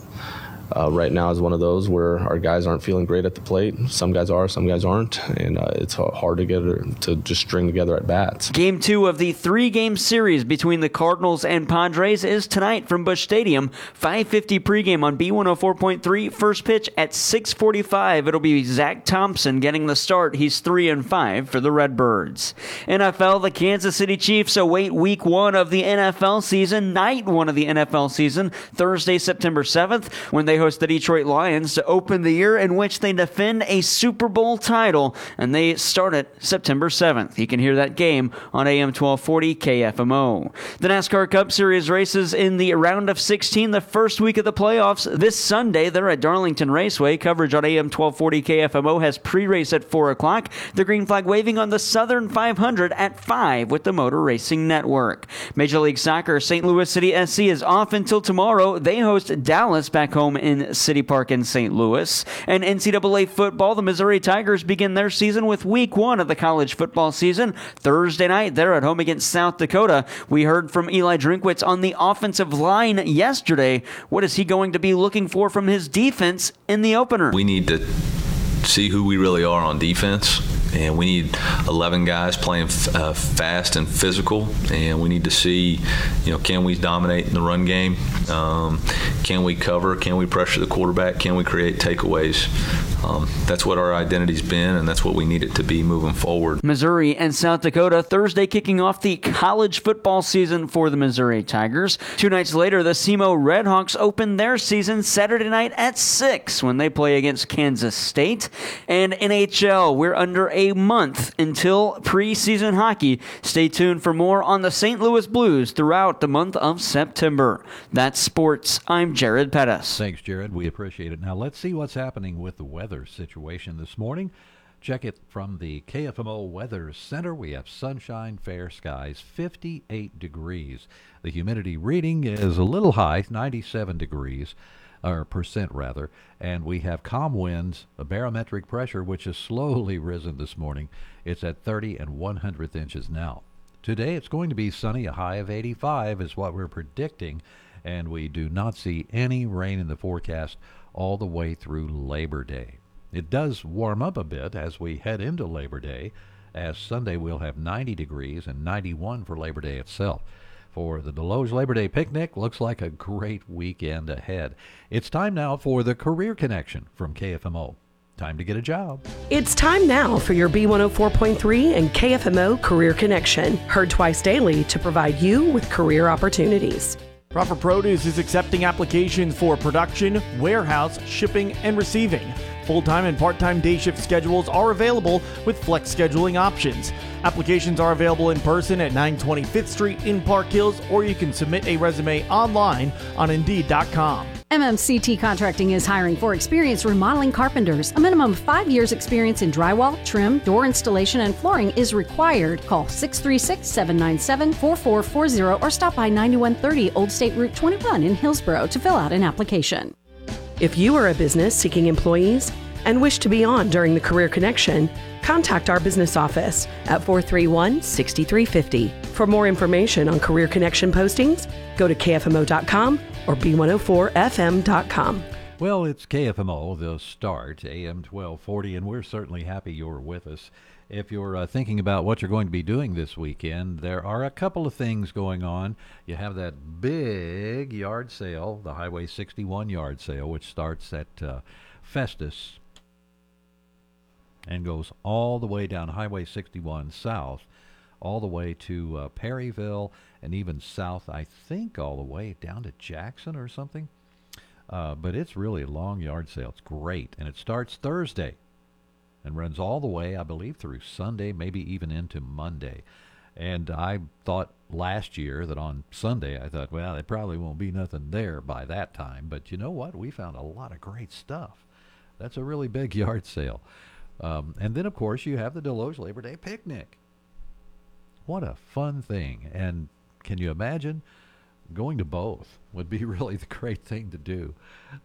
uh, right now is one of those where our guys aren't feeling great at the plate. Some guys are, some guys aren't, and uh, it's hard to get to just string together at bats. Game two of the three-game series between the Cardinals and Padres is tonight from Busch Stadium. 5:50 pregame on B104.3. First pitch at 6:45. It'll be Zack Thompson getting the start. He's three and five for the Redbirds. NFL: The Kansas City Chiefs await Week One of the NFL season, night one of the NFL season, Thursday, September 7th, when they host the Detroit Lions to open the year in which they defend a Super Bowl title, and they start it September 7th. You can hear that game on AM 1240 KFMO. The NASCAR Cup Series races in the round of 16, the first week of the playoffs. This Sunday, they're at Darlington Raceway. Coverage on AM 1240 KFMO has pre-race at 4 o'clock. The green flag waving on the Southern 500 at 5 with the Motor Racing Network. Major League Soccer, St. Louis City SC is off until tomorrow. They host Dallas back home in City Park in St. Louis. And NCAA football, the Missouri Tigers begin their season with week one of the college football season. Thursday night, they're at home against South Dakota. We heard from Eli Drinkwitz on the offensive line yesterday. What is he going to be looking for from his defense in the opener? We need to see who we really are on defense and we need 11 guys playing f- uh, fast and physical, and we need to see, you know, can we dominate in the run game? Um, can we cover? Can we pressure the quarterback? Can we create takeaways? Um, that's what our identity's been, and that's what we need it to be moving forward. Missouri and South Dakota Thursday kicking off the college football season for the Missouri Tigers. Two nights later, the SEMO Redhawks open their season Saturday night at 6 when they play against Kansas State. And NHL, we're under a month until preseason hockey. Stay tuned for more on the St. Louis Blues throughout the month of September. That's sports. I'm Jared Pettis. Thanks, Jared. We appreciate it. Now let's see what's happening with the weather situation this morning. Check it from the KFMO Weather Center. We have sunshine, fair skies, 58 degrees. The humidity reading is a little high, 97 degrees or percent rather, and we have calm winds, a barometric pressure which has slowly risen this morning. It's at 30 and 100th inches now. Today it's going to be sunny, a high of 85 is what we're predicting, and we do not see any rain in the forecast all the way through Labor Day. It does warm up a bit as we head into Labor Day, as Sunday we'll have 90 degrees and 91 for Labor Day itself for the Desloge Labor Day picnic. Looks like a great weekend ahead. It's time now for the Career Connection from KFMO. Time to get a job. It's time now for your B104.3 and KFMO Career Connection, heard twice daily to provide you with career opportunities. Proper Produce is accepting applications for production, warehouse, shipping, and receiving. Full time and part time day shift schedules are available with flex scheduling options. Applications are available in person at 925th Street in Park Hills, or you can submit a resume online on Indeed.com. MMCT Contracting is hiring for experienced remodeling carpenters. A minimum of five years' experience in drywall, trim, door installation, and flooring is required. Call 636 797 4440 or stop by 9130 Old State Route 21 in Hillsboro to fill out an application. If you are a business seeking employees and wish to be on during the Career Connection, contact our business office at 431 6350. For more information on Career Connection postings, go to kfmo.com or b104fm.com. Well, it's KFMO, the start, AM 1240, and we're certainly happy you're with us. If you're uh, thinking about what you're going to be doing this weekend, there are a couple of things going on. You have that big yard sale, the Highway 61 yard sale, which starts at uh, Festus and goes all the way down Highway 61 south all the way to uh, Perryville, and even south, I think, all the way down to Jackson or something. Uh, but it's really a long yard sale. It's great, and it starts Thursday and runs all the way, I believe, through Sunday, maybe even into Monday. And I thought last year that on Sunday, I thought, well, there probably won't be nothing there by that time. But you know what? We found a lot of great stuff. That's a really big <laughs> yard sale. Um, and then, of course, you have the Desloge Labor Day picnic. What a fun thing. And can you imagine? Going to both would be <laughs> really the great thing to do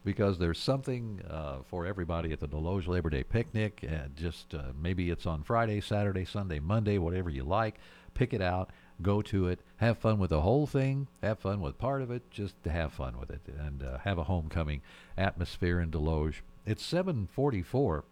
because there's something uh, for everybody at the Desloge Labor Day picnic. And just uh, maybe it's on Friday, Saturday, Sunday, Monday, whatever you like. Pick it out, go to it, have fun with the whole thing, have fun with part of it, just to have fun with it, and uh, have a homecoming atmosphere in Desloge. It's 744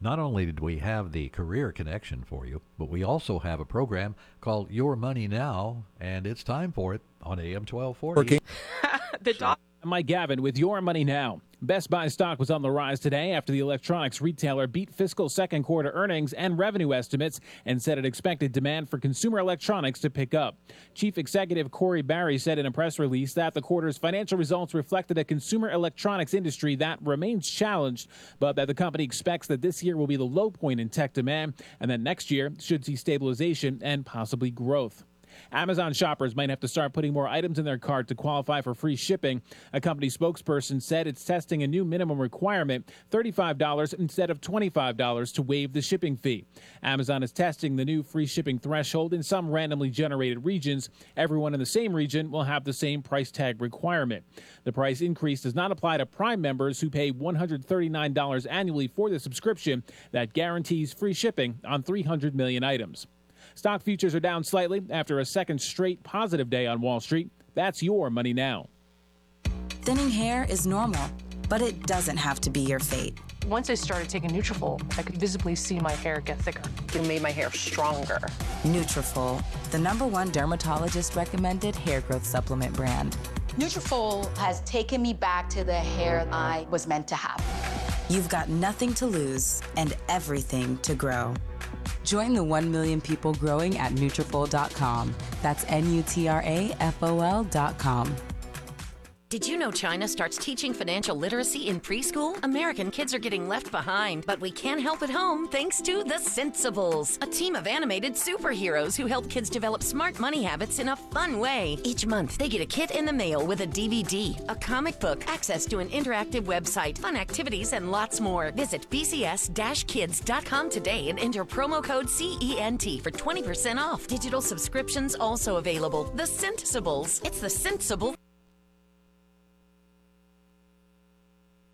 not only did we have the career connection for you, but we also have a program called Your Money Now, and it's time for it on AM 1240. <laughs> the doc- Mike Gavin with Your Money Now. Best Buy stock was on the rise today after the electronics retailer beat fiscal second quarter earnings and revenue estimates and said it expected demand for consumer electronics to pick up. Chief Executive Corey Barry said in a press release that the quarter's financial results reflected a consumer electronics industry that remains challenged, but that the company expects that this year will be the low point in tech demand and that next year should see stabilization and possibly growth. Amazon shoppers might have to start putting more items in their cart to qualify for free shipping. A company spokesperson said it's testing a new minimum requirement, $35 instead of $25 to waive the shipping fee. Amazon is testing the new free shipping threshold in some randomly generated regions. Everyone in the same region will have the same price tag requirement. The price increase does not apply to Prime members who pay $139 annually for the subscription that guarantees free shipping on 300 million items. Stock futures are down slightly after a second straight positive day on Wall Street. That's your money now. Thinning hair is normal, but it doesn't have to be your fate. Once I started taking Nutrafol, I could visibly see my hair get thicker. It made my hair stronger. Nutrafol, the number one dermatologist recommended hair growth supplement brand. Nutrafol has taken me back to the hair I was meant to have. You've got nothing to lose and everything to grow. Join the 1 million people growing at Nutrafol.com. That's N-U-T-R-A-F-O-L.com. Did you know China starts teaching financial literacy in preschool? American kids are getting left behind, but we can help at home thanks to The Sensibles, a team of animated superheroes who help kids develop smart money habits in a fun way. Each month, they get a kit in the mail with a DVD, a comic book, access to an interactive website, fun activities, and lots more. Visit bcs-kids.com today and enter promo code CENT for 20% off. Digital subscriptions also available. The Sensibles. It's the Sensible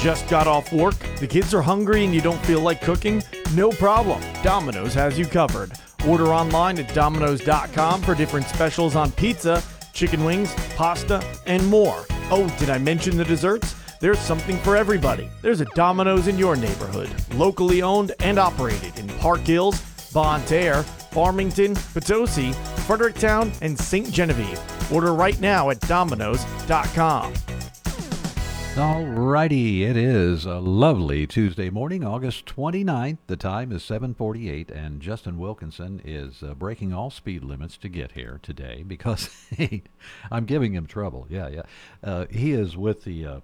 Just got off work? The kids are hungry and you don't feel like cooking? No problem. Domino's has you covered. Order online at domino's.com for different specials on pizza, chicken wings, pasta, and more. Oh, did I mention the desserts? There's something for everybody. There's a Domino's in your neighborhood, locally owned and operated in Park Hills, Bonne Terre, Farmington, Potosi, Fredericktown, and St. Genevieve. Order right now at domino's.com. Alrighty, it is a lovely Tuesday morning, August 29th. The time is 7:48, and Justin Wilkinson is uh, breaking all speed limits to get here today because <laughs> I'm giving him trouble. Yeah, yeah. Uh, he is with the uh,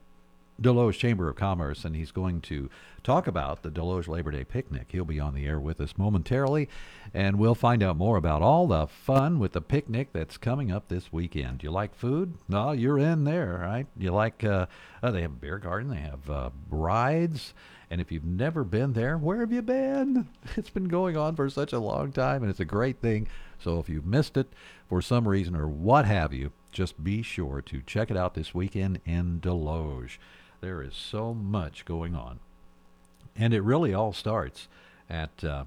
Desloge Chamber of Commerce, and he's going to talk about the Desloge Labor Day picnic. He'll be on the air with us momentarily, and we'll find out more about all the fun with the picnic that's coming up this weekend. You like food? No, you're in there, right? You like? Uh, uh, they have a beer garden. They have uh, rides. And if you've never been there, where have you been? <laughs> It's been going on for such a long time, and it's a great thing. So if you've missed it for some reason or what have you, just be sure to check it out this weekend in Desloge. There is so much going on. And it really all starts at, uh,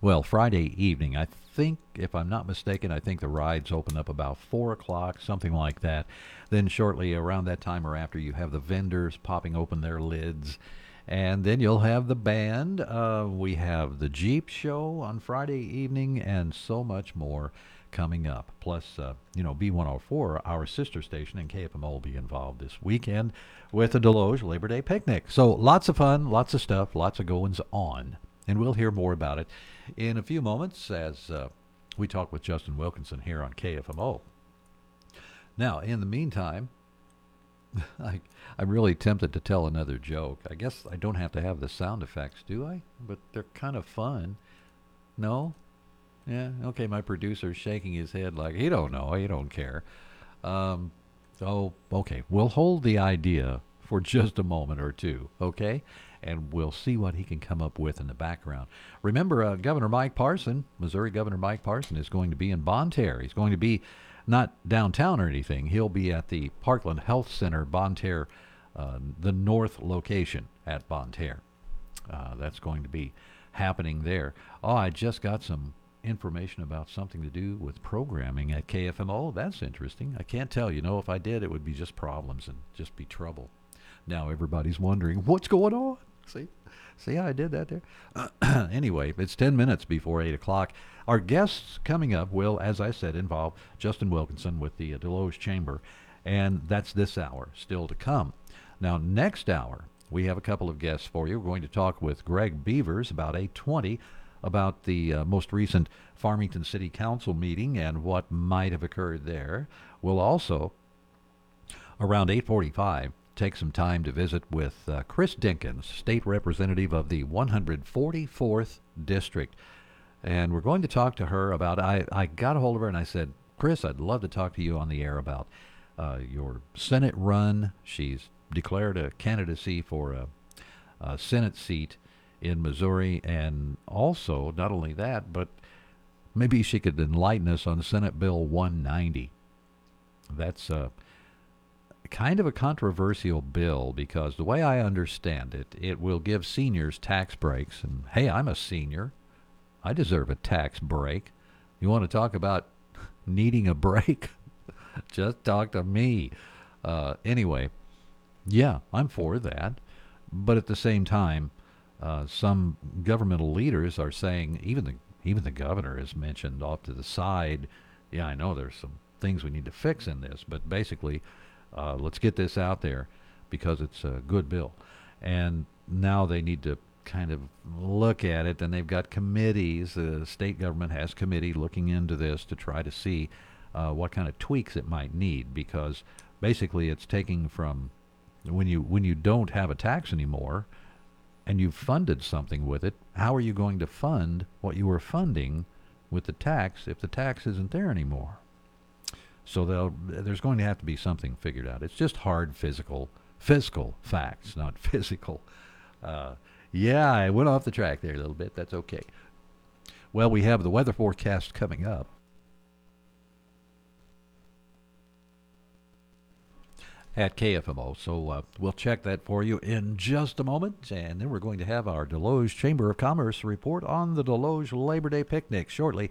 well, Friday evening. I think, if I'm not mistaken, I think the rides open up about 4 o'clock, something like that. Then, shortly around that time or after, you have the vendors popping open their lids. And then you'll have the band. Uh, we have the Jeep show on Friday evening, and so much more coming up. Plus, uh, you know, B104, our sister station, and KFMO will be involved this weekend with the Desloge Labor Day picnic. So lots of fun, lots of stuff, lots of goings on. And we'll hear more about it in a few moments as uh, we talk with Justin Wilkinson here on KFMO. Now, in the meantime, <laughs> I, I'm really tempted to tell another joke. I guess I don't have to have the sound effects, do I? But they're kind of fun. No? Yeah, okay, my producer's shaking his head like he don't know, he don't care. Um, okay, we'll hold the idea for <laughs> just a moment or two, okay? And we'll see what he can come up with in the background. Remember, uh, Governor Mike Parson, Missouri Governor Mike Parson, is going to be in Terre. He's going to be not downtown or anything. He'll be at the Parkland Health Center, Terre, uh, the north location at Terre. Uh, that's going to be happening there. Oh, I just got some information about something to do with programming at KFMO. That's interesting. I can't tell. You know, if I did, it would be just problems and just be trouble. Now everybody's wondering what's going on. See, see how I did that there. Uh, <clears throat> anyway, it's ten minutes before eight o'clock. Our guests coming up will, as I said, involve Justin Wilkinson with the uh, Desloge Chamber, and that's this hour still to come. Now, next hour we have a couple of guests for you. We're going to talk with Greg Beavers about eight twenty about the uh, most recent Farmington City Council meeting and what might have occurred there. We'll also, around 8:45, take some time to visit with uh, Chris Dinkins, state representative of the 144th district, and we're going to talk to her about. I I got a hold of her and I said, Chris, I'd love to talk to you on the air about uh, your Senate run. She's declared a candidacy for a, a Senate seat in Missouri, and also not only that, but maybe she could enlighten us on Senate Bill 190. That's a kind of a controversial bill because the way I understand it, it will give seniors tax breaks. And hey, I'm a senior. I deserve a tax break. You want to talk about <laughs> needing a break? <laughs> Just talk to me. Uh, anyway, yeah, I'm for that. But at the same time, uh, some governmental leaders are saying, even the even the governor has mentioned off to the side, yeah, I know there's some things we need to fix in this, but basically, uh, let's get this out there because it's a good bill. And now they need to kind of look at it, and they've got committees. The state government has committee looking into this to try to see uh, what kind of tweaks it might need because basically it's taking from when you when you don't have a tax anymore and you've funded something with it, how are you going to fund what you were funding with the tax if the tax isn't there anymore? So there's going to have to be something figured out. It's just hard physical, fiscal facts, not <laughs> physical. Uh, yeah, I went off the track there a little bit. That's okay. Well, we have the weather forecast coming up. At KFMO. So uh, we'll check that for you in just a moment. And then we're going to have our Desloge Chamber of Commerce report on the Desloge Labor Day picnic shortly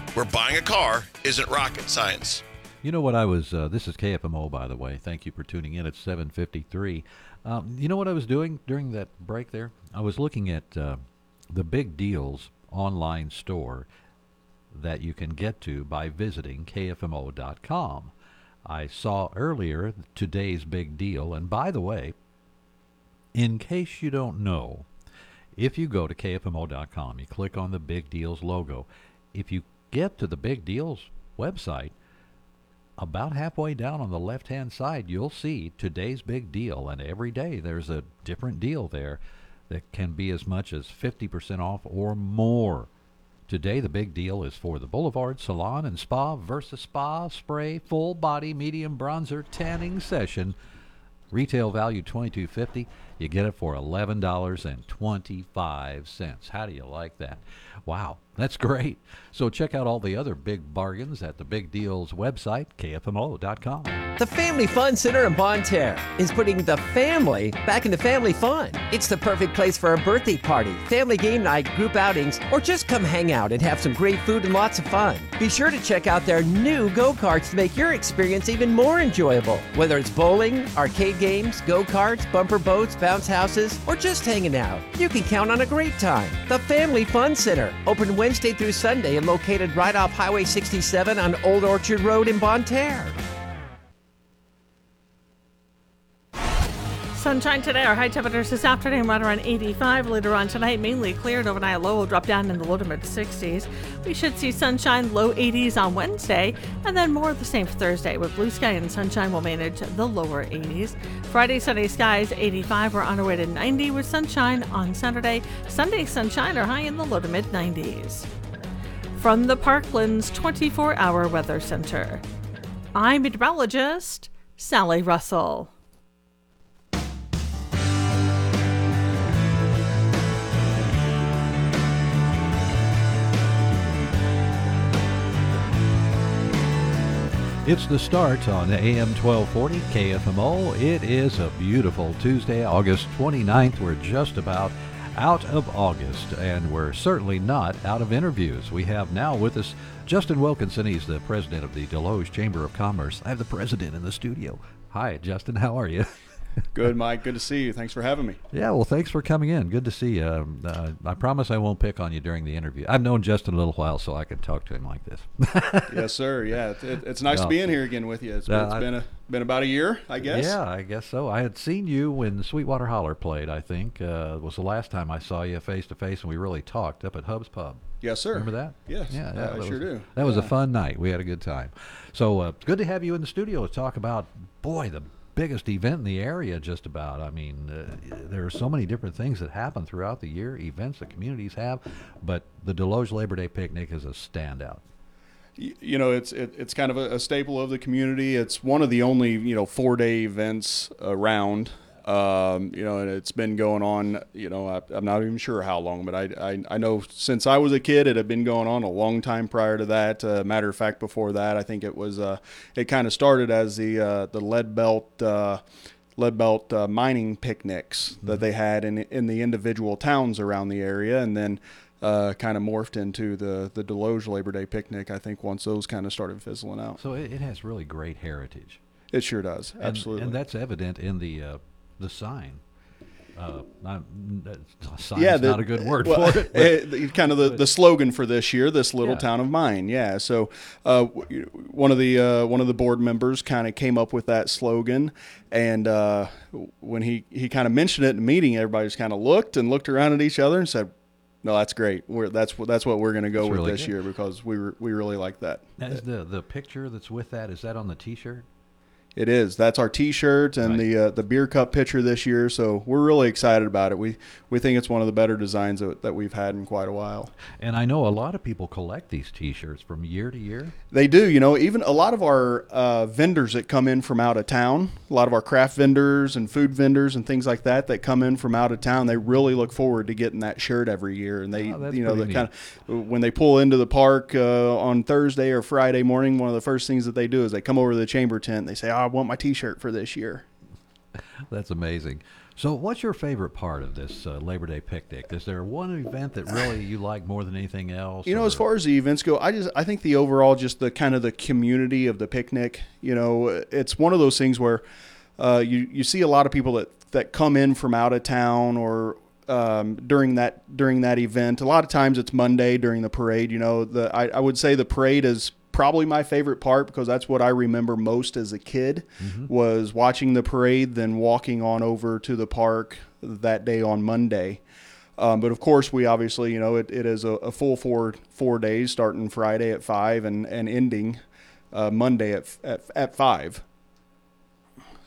where buying a car isn't rocket science. You know what I was? Uh, this is KFMO, by the way. Thank you for tuning in at 7:53. Um, you know what I was doing during that break there? I was looking at uh, the Big Deals online store that you can get to by visiting kfmo.com. I saw earlier today's big deal. And by the way, in case you don't know, if you go to kfmo.com, you click on the Big Deals logo. If you get to the Big Deals website, about halfway down on the left hand side, you'll see today's big deal. And every day there's a different deal there that can be as much as 50% off or more Today, the big deal is for the Boulevard Salon and Spa versus Spa Spray Full Body Medium Bronzer Tanning Session. Retail value twenty two fifty. You get it for eleven dollars and twenty five cents. How do you like that? Wow, that's great. So check out all the other big bargains at the Big Deals website, kfmo.com. The Family Fun Center in Bonne Terre is putting the family back into family fun. It's the perfect place for a birthday party, family game night, group outings, or just come hang out and have some great food and lots of fun. Be sure to check out their new go karts to make your experience even more enjoyable. Whether it's bowling, arcade games, go karts, bumper boats, bounce houses, or just hanging out, you can count on a great time. The Family Fun Center, open Wednesday through Sunday and located right off Highway 67 on Old Orchard Road in Bonne Sunshine today. Our high temperatures this afternoon right around 85. Later on tonight, mainly cleared. Overnight low will drop down in the low to mid 60s. We should see sunshine, low 80s on Wednesday, and then more of the same for Thursday, with blue sky and sunshine will manage the lower 80s. Friday, sunny skies, 85. We're on our way to 90 with sunshine on Saturday. Sunday, sunshine are high in the low to mid 90s. From the Parklands 24 hour weather center, I'm meteorologist Sally Russell. It's the start on AM 1240 KFMO. It is a beautiful Tuesday, August 29th. We're just about out of August, and we're certainly not out of interviews. We have now with us Justin Wilkinson. He's the president of the Desloge Chamber of Commerce. I have the president in the studio. Hi, Justin. How are you? <laughs> Good, Mike. Good to see you. Thanks for having me. Yeah, well, thanks for coming in. Good to see you. Um, uh, I promise I won't pick on you during the interview. I've known Justin a little while, so I can talk to him like this. <laughs> yes, sir. Yeah, it, it, it's nice to be in here again with you. It's, Uh, it's been a been about a year, I guess. Yeah, I guess so. I had seen you when Sweetwater Holler played. I think uh, was the last time I saw you face to face, and we really talked up at Hub's Pub. Yes, sir. Remember that? Yes, Yeah, I that sure was, do. That was a fun night. We had a good time. So uh, good to have you in the studio to talk about, boy, the biggest event in the area. Just about. I mean, uh, there are so many different things that happen throughout the year, events that communities have, but the Desloge Labor Day picnic is a standout. You know, it's it, it's kind of a, a staple of the community. It's one of the only you know four day events around. Um, you know, and it's been going on. You know, I, I'm not even sure how long, but I, I I know since I was a kid, it had been going on a long time prior to that. Uh, matter of fact, before that, I think it was uh, it kind of started as the uh, the lead belt. Uh, lead belt uh, mining picnics that they had in in the individual towns around the area, and then uh, kind of morphed into the the Desloge Labor Day picnic. I think once those kind of started fizzling out. So it, it has really great heritage. It sure does, And- absolutely. and that's evident in the uh, the sign. Uh, not, sign's yeah, the- not a good word well, for <laughs> it. kind of the, the slogan for this year, this little Yeah. town of mine. Yeah. So uh, one of the uh, one of the board members kind of came up with that slogan, and uh, when he he kind of mentioned it in the meeting, everybody just kind of looked and looked around at each other and said. No, that's great. We're, that's what that's what we're going to go That's with really this good. year because we re- we really like that. Is the the picture that's with that is that on the T-shirt? It is. That's our T-shirt and the uh, the beer cup picture this year. So we're really excited about it. We we think it's one of the better designs that, that we've had in quite a while. And I know a lot of people collect these T-shirts from year to year. They do. You know, even a lot of our uh, vendors that come in from out of town, a lot of our craft vendors and food vendors and things like that that come in from out of town, they really look forward to getting that shirt every year. And they, Oh, you know, they kind of when they pull into the park uh, on Thursday or Friday morning, one of the first things that they do is they come over to the chamber tent. And they say, oh, "I want my T-shirt for this year." That's amazing. So, what's your favorite part of this uh, Labor Day picnic? Is there one event that really you like more than anything else? You know, or- as far as the events go, I just I think the overall just the kind of the community of the picnic. You know, it's one of those things where uh, you you see a lot of people that that come in from out of town or um, during that during that event. A lot of times it's Monday during the parade. You know, the I, I would say the parade is probably my favorite part because that's what I remember most as a kid was watching the parade, then walking on over to the park that day on Monday. Um, but of course, we obviously, you know, it, it is a, a full four four days, starting Friday at five and and ending uh, Monday at, at at five.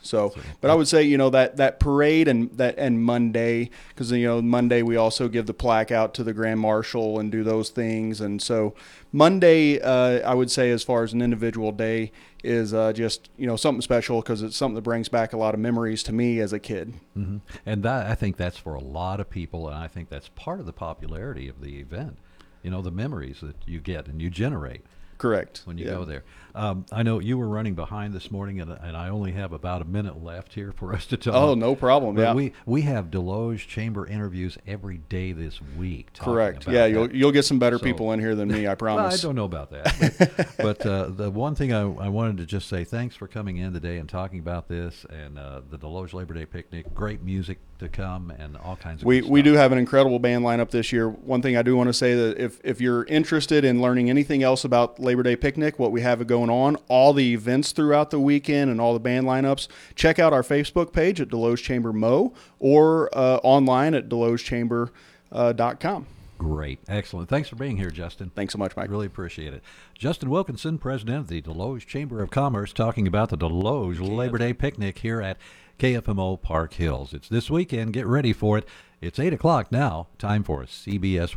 So, but I would say you know that that parade and that and Monday because you know Monday we also give the plaque out to the grand marshal and do those things, and so Monday uh, I would say as far as an individual day is uh, just you know something special because it's something that brings back a lot of memories to me as a kid. hmm And that I think that's for a lot of people, and I think that's part of the popularity of the event. You know, the memories that you get and you generate. Correct. When you Yeah. go there. Um, I know you were running behind this morning, and, and I only have about a minute left here for us to talk. Oh, no problem, But yeah. we we have Desloge Chamber interviews every day this week. Correct. Yeah, that. you'll you'll get some better So- people in here than me. I <laughs> Well, I don't know about that. But, <laughs> but, uh, the one thing I, I wanted to just say thanks for coming in today and talking about this and uh, the Desloge Labor Day picnic. Great music to come and all kinds of We, we do have an incredible band lineup this year. One thing I do want to say that if, if you're interested in learning anything else about Labor Day Picnic, what we have going on, all the events throughout the weekend and all the band lineups, check out our Facebook page at Desloge Chamber Mo or uh, online at deslogechamber.com. Great. Excellent. Thanks for being here, Justin. Thanks so much, Mike. Really appreciate it. Justin Wilkinson, president of the Desloge Chamber of Commerce, talking about the Desloge Labor Day picnic here at KFMO Park Hills. It's this weekend. Get ready for it. It's 8 o'clock now. Time for a CBS